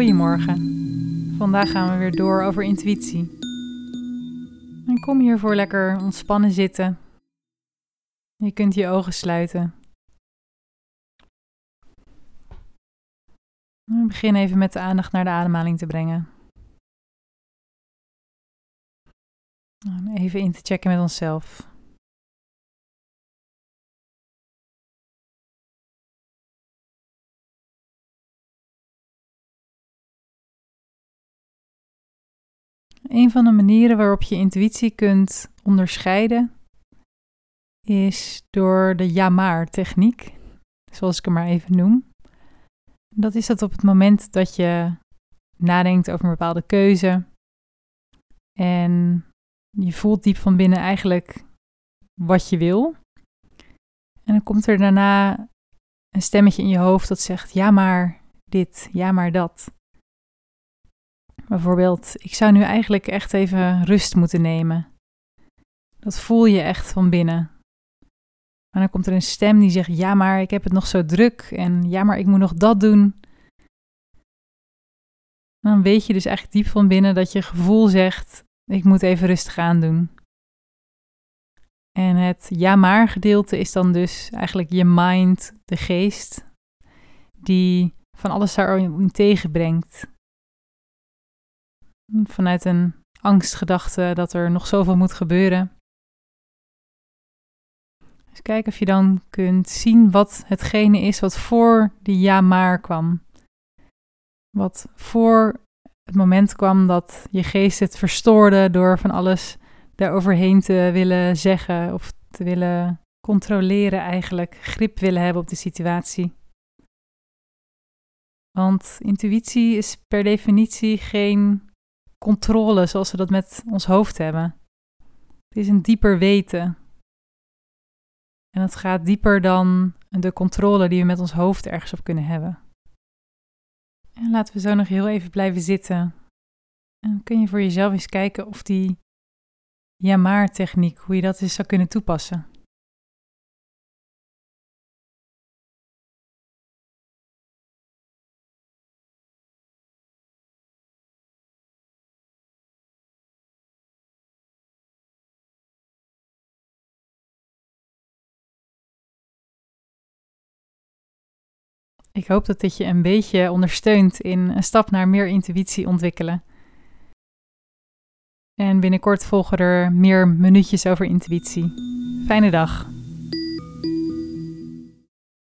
Goedemorgen. Vandaag gaan we weer door over intuïtie. En kom hiervoor lekker ontspannen zitten. Je kunt je ogen sluiten. We beginnen even met de aandacht naar de ademhaling te brengen. Even in te checken met onszelf. Een van de manieren waarop je intuïtie kunt onderscheiden is door de ja-maar-techniek, zoals ik hem maar even noem. Dat is dat op het moment dat je nadenkt over een bepaalde keuze en je voelt diep van binnen eigenlijk wat je wil. En dan komt er daarna een stemmetje in je hoofd dat zegt: ja, maar dit, ja, maar dat. Bijvoorbeeld, ik zou nu eigenlijk echt even rust moeten nemen. Dat voel je echt van binnen. Maar dan komt er een stem die zegt: Ja, maar ik heb het nog zo druk. En ja, maar ik moet nog dat doen. Dan weet je dus eigenlijk diep van binnen dat je gevoel zegt: Ik moet even rustig aan doen. En het ja maar gedeelte is dan dus eigenlijk je mind, de geest, die van alles daarin tegenbrengt vanuit een angstgedachte dat er nog zoveel moet gebeuren. Dus kijk of je dan kunt zien wat hetgene is wat voor die ja maar kwam. Wat voor het moment kwam dat je geest het verstoorde door van alles daaroverheen te willen zeggen of te willen controleren eigenlijk, grip willen hebben op de situatie. Want intuïtie is per definitie geen controle zoals we dat met ons hoofd hebben. Het is een dieper weten. En het gaat dieper dan de controle die we met ons hoofd ergens op kunnen hebben. En laten we zo nog heel even blijven zitten. En kun je voor jezelf eens kijken of die ja maar techniek, hoe je dat eens zou kunnen toepassen. Ik hoop dat dit je een beetje ondersteunt in een stap naar meer intuïtie ontwikkelen. En binnenkort volgen er meer minuutjes over intuïtie. Fijne dag.